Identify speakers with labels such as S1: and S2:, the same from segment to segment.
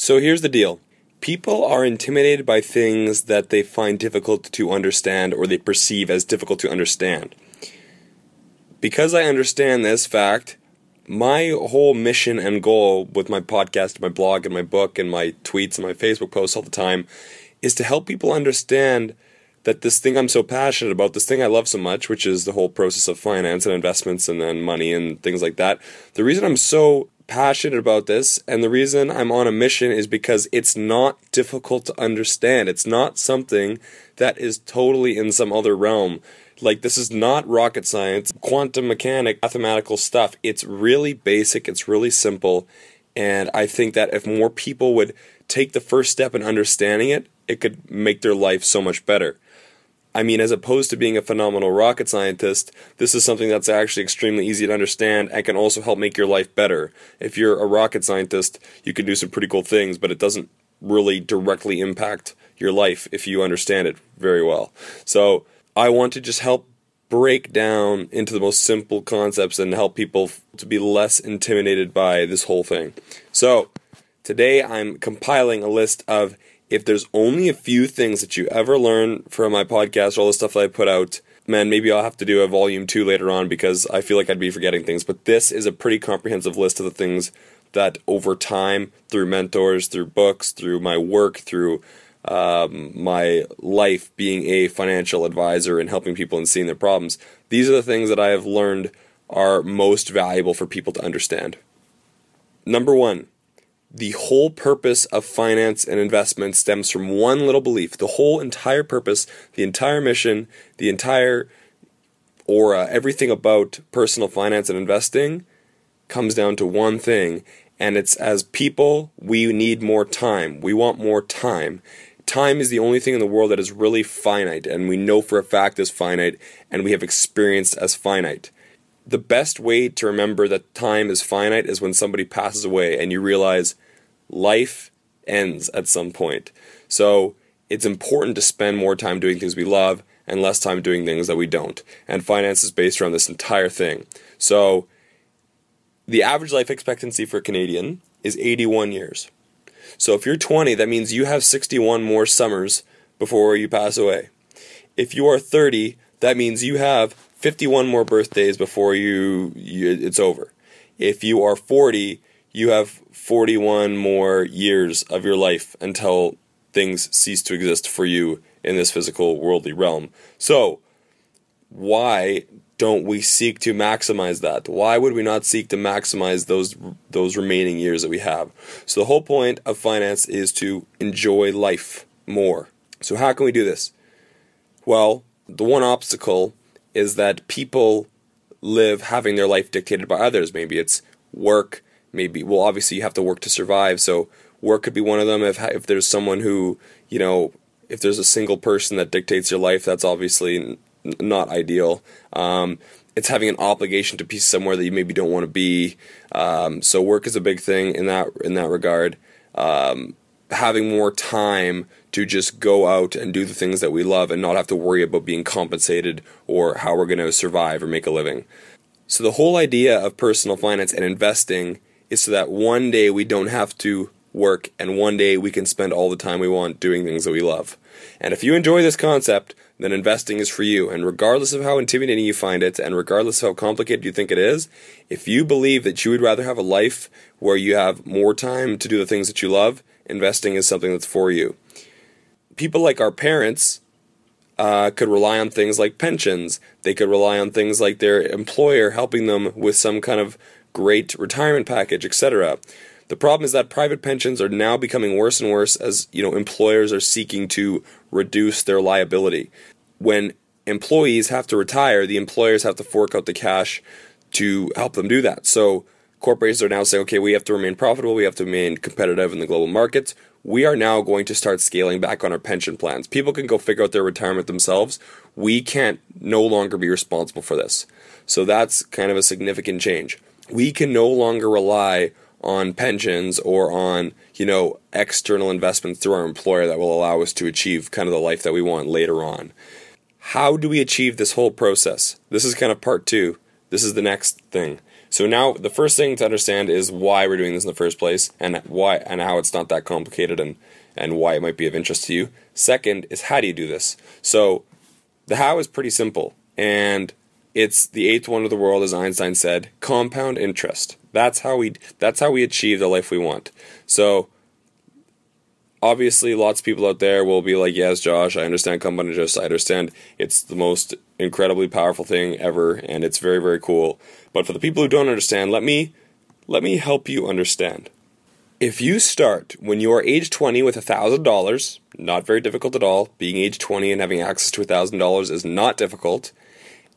S1: So here's the deal people are intimidated by things that they find difficult to understand or they perceive as difficult to understand. Because I understand this fact, my whole mission and goal with my podcast, my blog, and my book, and my tweets and my Facebook posts all the time is to help people understand that this thing I'm so passionate about, this thing I love so much, which is the whole process of finance and investments and then money and things like that. The reason I'm so passionate about this and the reason I'm on a mission is because it's not difficult to understand. It's not something that is totally in some other realm. Like, this is not rocket science, quantum mechanic, mathematical stuff. It's really basic, it's really simple. And I think that if more people would take the first step in understanding it, it could make their life so much better. I mean, as opposed to being a phenomenal rocket scientist, this is something that's actually extremely easy to understand and can also help make your life better. If you're a rocket scientist, you can do some pretty cool things, but it doesn't really directly impact your life if you understand it very well. So, I want to just help break down into the most simple concepts and help people to be less intimidated by this whole thing. So, today I'm compiling a list of if there's only a few things that you ever learn from my podcast, all the stuff that I put out, man, maybe I'll have to do a volume two later on because I feel like I'd be forgetting things. But this is a pretty comprehensive list of the things that over time, through mentors, through books, through my work, through um, my life being a financial advisor and helping people and seeing their problems, these are the things that I have learned are most valuable for people to understand. Number one, the whole purpose of finance and investment stems from one little belief. The whole entire purpose, the entire mission, the entire aura, everything about personal finance and investing comes down to one thing. And it's as people, we need more time. We want more time. Time is the only thing in the world that is really finite, and we know for a fact is finite, and we have experienced as finite the best way to remember that time is finite is when somebody passes away and you realize life ends at some point. So it's important to spend more time doing things we love and less time doing things that we don't. And finance is based around this entire thing. So the average life expectancy for a Canadian is 81 years. So if you're 20, that means you have 61 more summers before you pass away. If you are 30, that means you have 51 more birthdays before you, you it's over. If you are 40, you have 41 more years of your life until things cease to exist for you in this physical worldly realm. So, why don't we seek to maximize that? Why would we not seek to maximize those those remaining years that we have? So the whole point of finance is to enjoy life more. So how can we do this? Well, the one obstacle is that people live having their life dictated by others. Maybe it's work, maybe, well, obviously you have to work to survive. So work could be one of them. If, if there's someone who, you know, if there's a single person that dictates your life, that's obviously n- not ideal. Um, it's having an obligation to be somewhere that you maybe don't want to be. Um, so work is a big thing in that in that regard. Um, having more time to just go out and do the things that we love and not have to worry about being compensated or how we're going to survive or make a living. So, the whole idea of personal finance and investing is so that one day we don't have to work and one day we can spend all the time we want doing things that we love. And if you enjoy this concept, then investing is for you. And regardless of how intimidating you find it, and regardless of how complicated you think it is, if you believe that you would rather have a life where you have more time to do the things that you love, investing is something that's for you. People like our parents uh, could rely on things like pensions. They could rely on things like their employer helping them with some kind of great retirement package, etc. The problem is that private pensions are now becoming worse and worse as you know employers are seeking to reduce their liability. When employees have to retire, the employers have to fork out the cash to help them do that. So corporations are now saying, okay, we have to remain profitable, we have to remain competitive in the global markets. We are now going to start scaling back on our pension plans. People can go figure out their retirement themselves. We can't no longer be responsible for this. So that's kind of a significant change. We can no longer rely on pensions or on, you know, external investments through our employer that will allow us to achieve kind of the life that we want later on. How do we achieve this whole process? This is kind of part 2. This is the next thing So now the first thing to understand is why we're doing this in the first place and why and how it's not that complicated and and why it might be of interest to you. Second is how do you do this? So the how is pretty simple and it's the eighth wonder of the world as Einstein said, compound interest. That's how we that's how we achieve the life we want. So obviously lots of people out there will be like yes josh i understand compound interest i understand it's the most incredibly powerful thing ever and it's very very cool but for the people who don't understand let me let me help you understand if you start when you are age 20 with $1000 not very difficult at all being age 20 and having access to $1000 is not difficult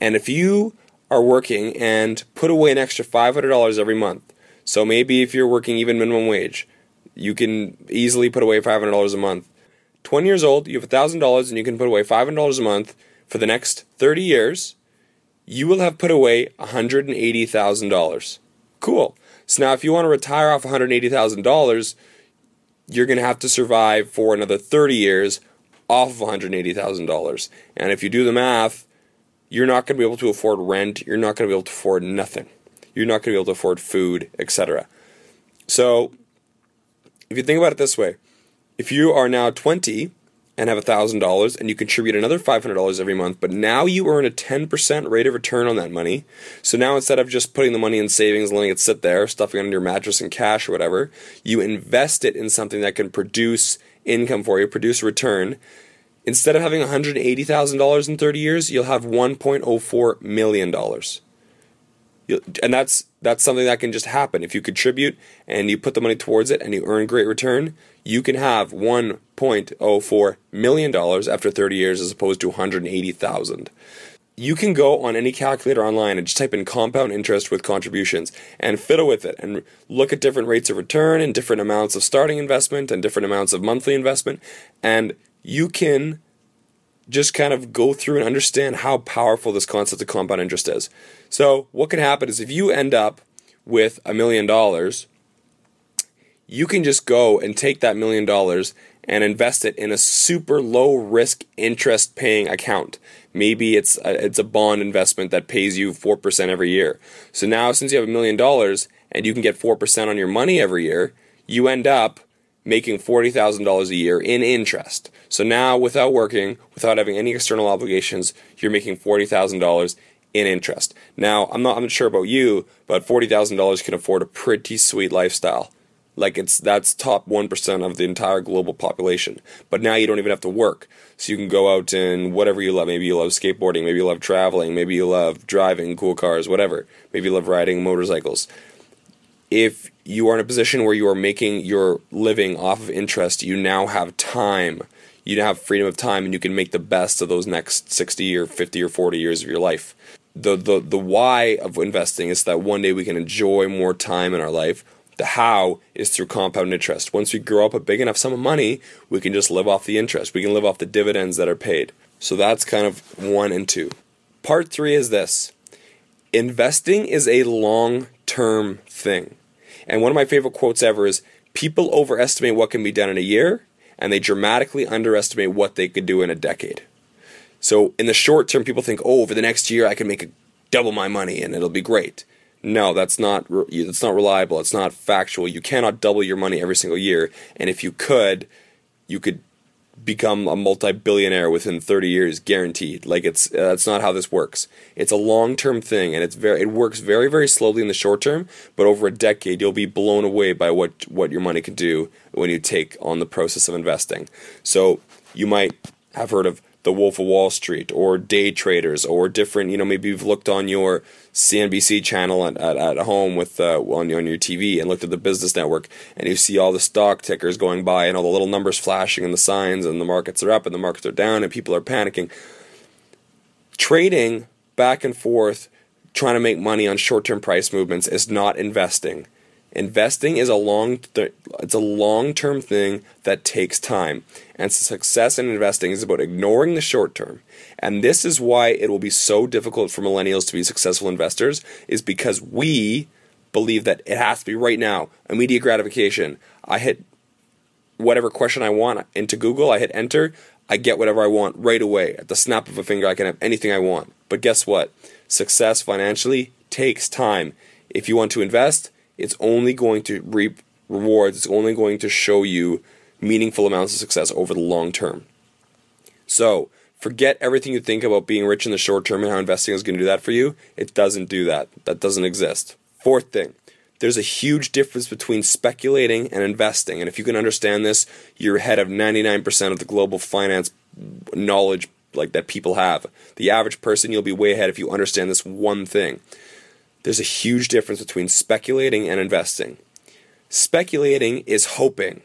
S1: and if you are working and put away an extra $500 every month so maybe if you're working even minimum wage you can easily put away $500 a month. 20 years old, you have $1,000 and you can put away $500 a month for the next 30 years. You will have put away $180,000. Cool. So now if you want to retire off $180,000, you're going to have to survive for another 30 years off of $180,000. And if you do the math, you're not going to be able to afford rent, you're not going to be able to afford nothing. You're not going to be able to afford food, etc. So if you think about it this way, if you are now 20 and have $1,000 and you contribute another $500 every month, but now you earn a 10% rate of return on that money. So now instead of just putting the money in savings letting it sit there, stuffing it under your mattress in cash or whatever, you invest it in something that can produce income for you, produce a return. Instead of having $180,000 in 30 years, you'll have $1.04 million and that's that's something that can just happen. If you contribute and you put the money towards it and you earn great return you can have 1.04 million dollars after 30 years as opposed to 180,000 you can go on any calculator online and just type in compound interest with contributions and fiddle with it and look at different rates of return and different amounts of starting investment and different amounts of monthly investment. And you can just kind of go through and understand how powerful this concept of compound interest is. So, what can happen is if you end up with a million dollars, you can just go and take that million dollars and invest it in a super low risk interest paying account. Maybe it's a, it's a bond investment that pays you 4% every year. So now since you have a million dollars and you can get 4% on your money every year, you end up making $40,000 a year in interest. So now, without working, without having any external obligations, you're making $40,000 in interest. Now, I'm not I'm not sure about you, but $40,000 can afford a pretty sweet lifestyle. Like it's that's top 1% of the entire global population. But now you don't even have to work. So you can go out and whatever you love. Maybe you love skateboarding, maybe you love traveling, maybe you love driving cool cars, whatever. Maybe you love riding motorcycles. If you are in a position where you are making your living off of interest, you now have time. You now have freedom of time and you can make the best of those next 60 or 50 or 40 years of your life. The, the, the why of investing is that one day we can enjoy more time in our life. The how is through compound interest. Once we grow up a big enough sum of money, we can just live off the interest. We can live off the dividends that are paid. So that's kind of one and two. Part three is this investing is a long term thing. And one of my favorite quotes ever is people overestimate what can be done in a year and they dramatically underestimate what they could do in a decade. So in the short term, people think, oh, over the next year, I can make double my money and it'll be great. No, that's not that's not reliable. It's not factual. You cannot double your money every single year. And if you could, you could become a multi-billionaire within 30 years guaranteed. Like it's uh, that's not how this works. It's a long-term thing and it's very it works very very slowly in the short term but over a decade you'll be blown away by what what your money can do when you take on the process of investing. So you might have heard of the Wolf of Wall Street or day traders or different, you know, maybe you've looked on your CNBC channel at, at, at home with uh, on, on your TV and looked at the business network and you see all the stock tickers going by and all the little numbers flashing and the signs and the markets are up and the markets are down and people are panicking. Trading back and forth, trying to make money on short term price movements is not investing. Investing is a long th- it's a long-term thing that takes time. And success in investing is about ignoring the short term. And this is why it will be so difficult for millennials to be successful investors is because we believe that it has to be right now, immediate gratification. I hit whatever question I want into Google, I hit enter, I get whatever I want right away. At the snap of a finger I can have anything I want. But guess what? Success financially takes time If you want to invest, it's only going to reap rewards, it's only going to show you meaningful amounts of success over the long term. So, forget everything you think about being rich in the short term and how investing is going to do that for you. It doesn't do that. That doesn't exist. Fourth thing, there's a huge difference between speculating and investing. And if you can understand this, you're ahead of 99% of the global finance knowledge like that people have. The average person, you'll be way ahead if you understand this one thing. There's a huge difference between speculating and investing. Speculating is hoping.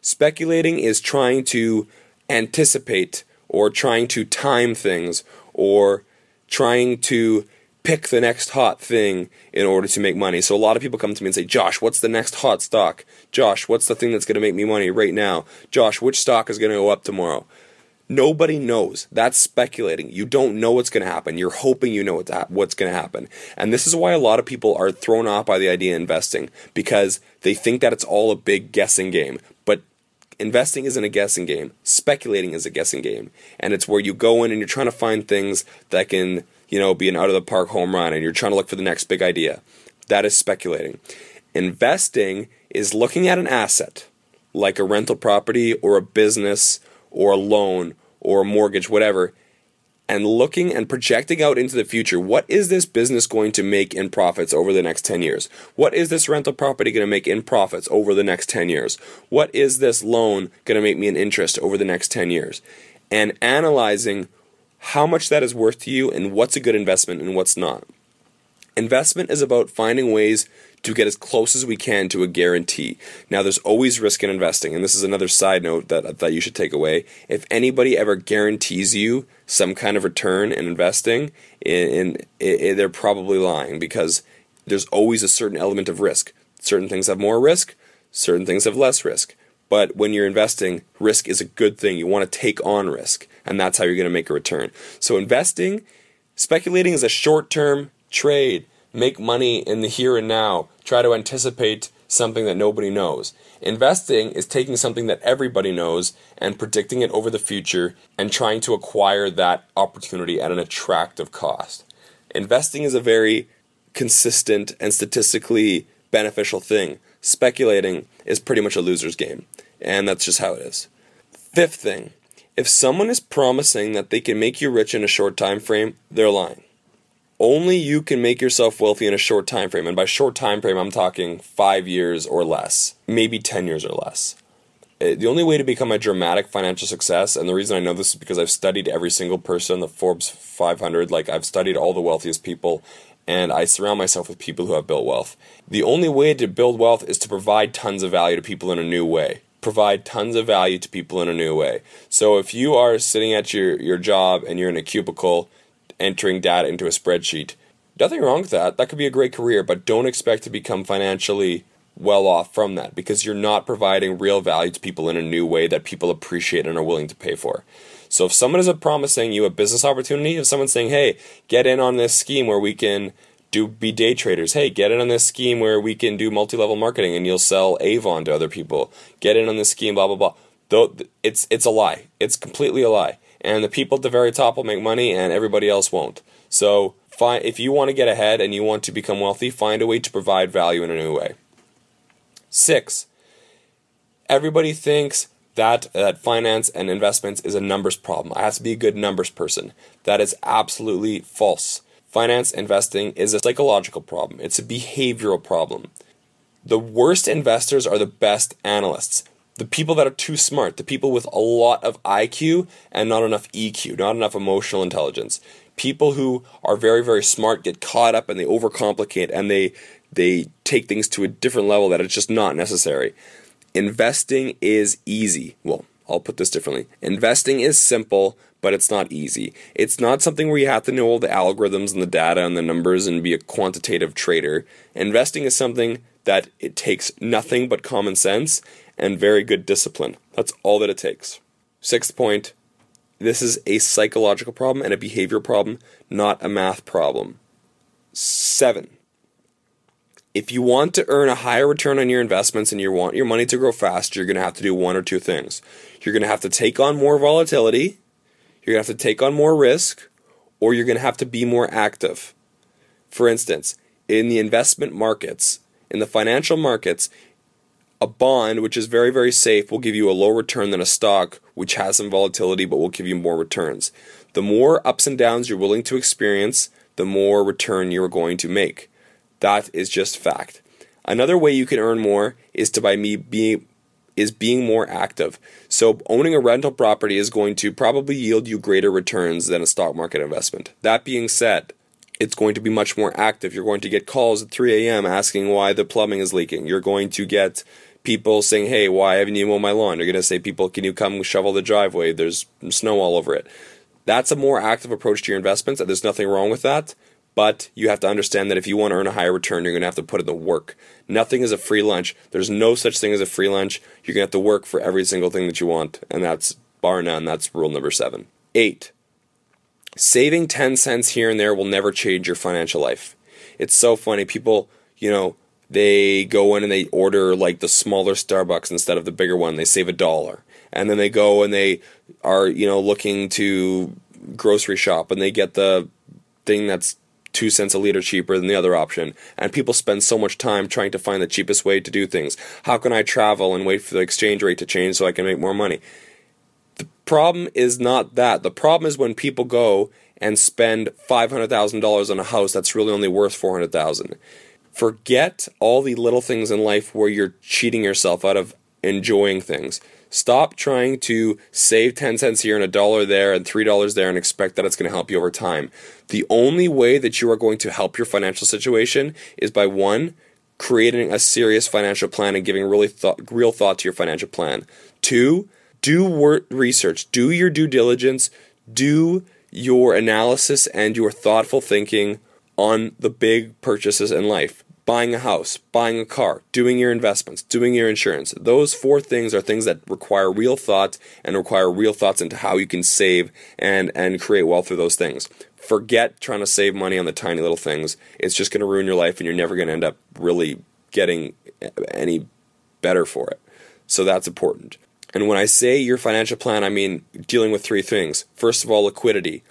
S1: Speculating is trying to anticipate or trying to time things or trying to pick the next hot thing in order to make money. So a lot of people come to me and say, Josh, what's the next hot stock? Josh, what's the thing that's going to make me money right now? Josh, which stock is going to go up tomorrow? Nobody knows. That's speculating. You don't know what's going to happen. You're hoping you know what's going to happen. And this is why a lot of people are thrown off by the idea of investing because they think that it's all a big guessing game. But investing isn't a guessing game. Speculating is a guessing game. And it's where you go in and you're trying to find things that can you know, be an out of the park home run and you're trying to look for the next big idea. That is speculating. Investing is looking at an asset like a rental property or a business or a loan or a mortgage, whatever, and looking and projecting out into the future. What is this business going to make in profits over the next 10 years? What is this rental property going to make in profits over the next 10 years? What is this loan going to make me in interest over the next 10 years? And analyzing how much that is worth to you and what's a good investment and what's not. Investment is about finding ways to get as close as we can to a guarantee. Now, there's always risk in investing, and this is another side note that, that you should take away. If anybody ever guarantees you some kind of return in investing, in, in, they're probably lying because there's always a certain element of risk. Certain things have more risk, certain things have less risk. But when you're investing, risk is a good thing. You want to take on risk, and that's how you're going to make a return. So, investing, speculating is a short term trade. Make money in the here and now. Try to anticipate something that nobody knows. Investing is taking something that everybody knows and predicting it over the future and trying to acquire that opportunity at an attractive cost. Investing is a very consistent and statistically beneficial thing. Speculating is pretty much a loser's game. And that's just how it is. Fifth thing if someone is promising that they can make you rich in a short time frame, they're lying. Only you can make yourself wealthy in a short time frame. And by short time frame, I'm talking five years or less, maybe 10 years or less. Eh, the only way to become a dramatic financial success, and the reason I know this is because I've studied every single person in the Forbes 500, like I've studied all the wealthiest people, and I surround myself with people who have built wealth. The only way to build wealth is to provide tons of value to people in a new way provide tons of value to people in a new way. So if you are sitting at your, your job and you're in a cubicle entering data into a spreadsheet, nothing wrong with that. That could be a great career, but don't expect to become financially well off from that because you're not providing real value to people in a new way that people appreciate and are willing to pay for. So if someone is promising you a business opportunity, if someone's saying, "Hey, get in on this scheme where we can do be day traders. Hey, get in on this scheme where we can do multi-level marketing and you'll sell Avon to other people. Get in on this scheme, blah blah blah. Though it's it's a lie. It's completely a lie. And the people at the very top will make money and everybody else won't. So if you want to get ahead and you want to become wealthy, find a way to provide value in a new way. Six. Everybody thinks that that finance and investments is a numbers problem. I have to be a good numbers person. That is absolutely false. Finance investing is a psychological problem, it's a behavioral problem. The worst investors are the best analysts. The people that are too smart, the people with a lot of IQ and not enough EQ, not enough emotional intelligence. People who are very, very smart get caught up and they overcomplicate and they they take things to a different level that it's just not necessary. Investing is easy. Well, I'll put this differently. Investing is simple, but it's not easy. It's not something where you have to know all the algorithms and the data and the numbers and be a quantitative trader. Investing is something that it takes nothing but common sense and very good discipline. That's all that it takes. Sixth point this is a psychological problem and a behavior problem, not a math problem. Seven. If you want to earn a higher return on your investments and you want your money to grow faster, you're going to have to do one or two things. You're going to have to take on more volatility you're going to have to take on more risk or you're going to have to be more active. For instance, in the investment markets, in the financial markets, a bond, which is very, very safe, will give you a lower return than a stock, which has some volatility but will give you more returns. The more ups and downs you're willing to experience, the more return you're going to make. That is just fact. Another way you can earn more is to by me being is being more active. So owning a rental property is going to probably yield you greater returns than a stock market investment. That being said, it's going to be much more active. You're going to get calls at 3 a.m. asking why the plumbing is leaking. You're going to get people saying, "Hey, why haven't you mowed my lawn?" You're going to say, "People, can you come shovel the driveway? There's snow all over it." That's a more active approach to your investments, and there's nothing wrong with that. But you have to understand that if you want to earn a higher return, you're going to have to put in the work. Nothing is a free lunch. There's no such thing as a free lunch. You're going to have to work for every single thing that you want, and that's bar none. That's rule number seven. Eight. Saving 10 cents here and there will never change your financial life. It's so funny. People, you know, they go in and they order like the smaller Starbucks instead of the bigger one. They save a dollar. And then they go and they are, you know, looking to grocery shop and they get the thing that's two cents a liter cheaper than the other option. And people spend so much time trying to find the cheapest way to do things. How can I travel and wait for the exchange rate to change so I can make more money? Problem is not that. The problem is when people go and spend $500,000 on a house that's really only worth 400,000. Forget all the little things in life where you're cheating yourself out of enjoying things. Stop trying to save 10 cents here and a dollar there and $3 there and expect that it's going to help you over time. The only way that you are going to help your financial situation is by one, creating a serious financial plan and giving really thought, real thought to your financial plan. Two, do research, do your due diligence, do your analysis and your thoughtful thinking on the big purchases in life buying a house, buying a car, doing your investments, doing your insurance. Those four things are things that require real thought and require real thoughts into how you can save and and create wealth through those things. Forget trying to save money on the tiny little things. It's just going to ruin your life and you're never going to end up really getting any better for it. So that's important. And when I say your financial plan, I mean dealing with three things. First of all, liquidity.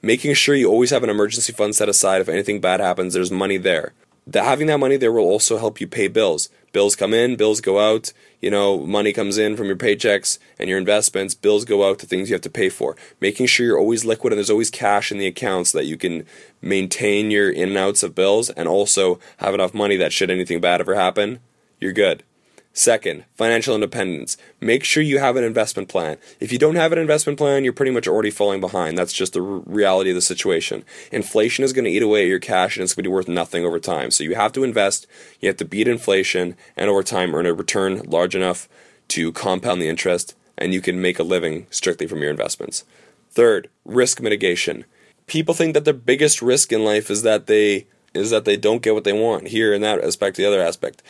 S1: Making sure you always have an emergency fund set aside if anything bad happens, there's money there that having that money there will also help you pay bills. Bills come in, bills go out. You know, money comes in from your paychecks and your investments. Bills go out to things you have to pay for. Making sure you're always liquid and there's always cash in the accounts so that you can maintain your in and outs of bills and also have enough money that should anything bad ever happen, you're good. Second, financial independence. Make sure you have an investment plan. If you don't have an investment plan, you're pretty much already falling behind. That's just the reality of the situation. Inflation is going to eat away at your cash and it's going to be worth nothing over time. So you have to invest, you have to beat inflation, and over time earn a return large enough to compound the interest, and you can make a living strictly from your investments. Third, risk mitigation. People think that the biggest risk in life is that they is that they don't get what they want here and that aspect, the other aspect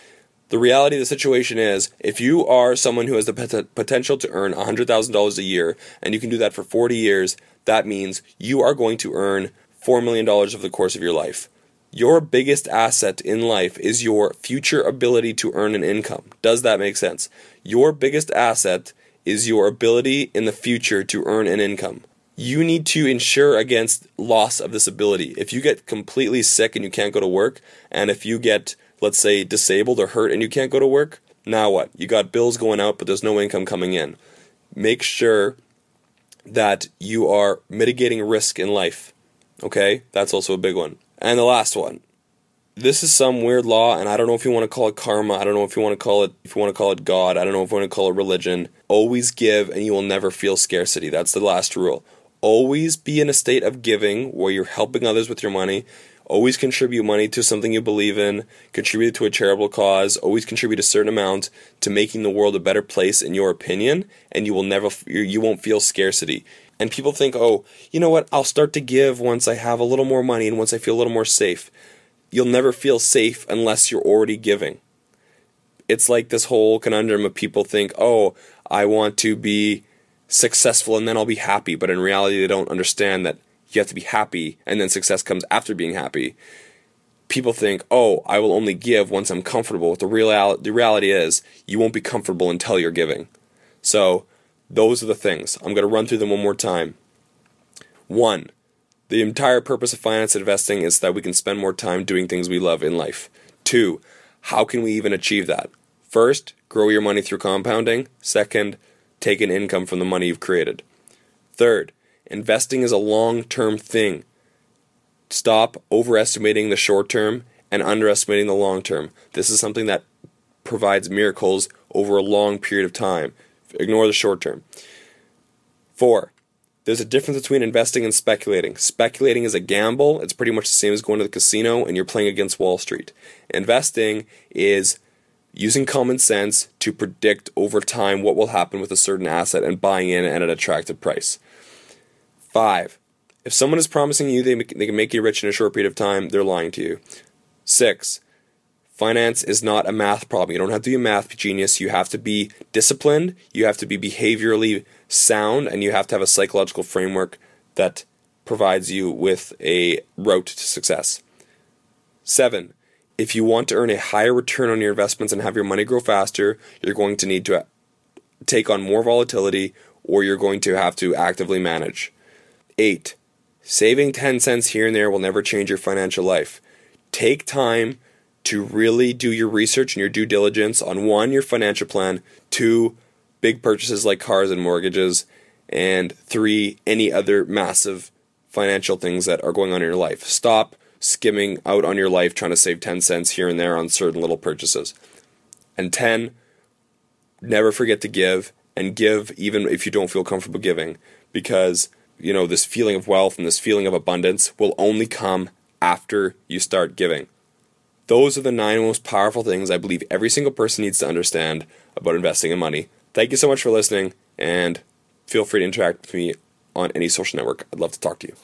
S1: the reality of the situation is if you are someone who has the pot- potential to earn $100,000 a year and you can do that for 40 years, that means you are going to earn $4 million over the course of your life. Your biggest asset in life is your future ability to earn an income. Does that make sense? Your biggest asset is your ability in the future to earn an income. You need to insure against loss of this ability. If you get completely sick and you can't go to work, and if you get let's say, disabled or hurt and you can't go to work, now what? You got bills going out, but there's no income coming in. Make sure that you are mitigating risk in life. Okay? That's also a big one. And the last one. This is some weird law, and I don't know if you want to call it karma. I don't know if you want to call it if you want to call it God. I don't know if you want to call it religion. Always give, and you will never feel scarcity. That's the last rule. Always be in a state of giving where you're helping others with your money, Always contribute money to something you believe in, contribute to a charitable cause, always contribute a certain amount to making the world a better place in your opinion, and you will never you won't feel scarcity. And people think, "Oh, you know what? I'll start to give once I have a little more money and once I feel a little more safe." You'll never feel safe unless you're already giving. It's like this whole conundrum of people think, "Oh, I want to be successful and then I'll be happy," but in reality they don't understand that you have to be happy, and then success comes after being happy. People think, oh, I will only give once I'm comfortable. The, real, the reality is, you won't be comfortable until you're giving. So, those are the things. I'm going to run through them one more time. One, The entire purpose of finance investing is that we can spend more time doing things we love in life. Two, how can we even achieve that? First, grow your money through compounding. Second, take an income from the money you've created. Third, investing is a long term thing. Stop overestimating the short term and underestimating the long term. This is something that provides miracles over a long period of time. Ignore the short term. Four, there's a difference between investing and speculating. Speculating is a gamble, it's pretty much the same as going to the casino and you're playing against Wall Street. Investing is using common sense to predict over time what will happen with a certain asset and buying in at an attractive price. Five, if someone is promising you they, they can make you rich in a short period of time, they're lying to you. Six, finance is not a math problem. You don't have to be a math genius. You have to be disciplined, you have to be behaviorally sound, and you have to have a psychological framework that provides you with a route to success. Seven, if you want to earn a higher return on your investments and have your money grow faster, you're going to need to take on more volatility or you're going to have to actively manage. Eight, saving 10 cents here and there will never change your financial life. Take time to really do your research and your due diligence on one, your financial plan, two, big purchases like cars and mortgages, and three, any other massive financial things that are going on in your life. Stop skimming out on your life trying to save 10 cents here and there on certain little purchases. And 10, never forget to give and give even if you don't feel comfortable giving because you know this feeling of wealth and this feeling of abundance will only come after you start giving. Those are the nine most powerful things I believe every single person needs to understand about investing in money. Thank you so much for listening and feel free to interact with me on any social network. I'd love to talk to you.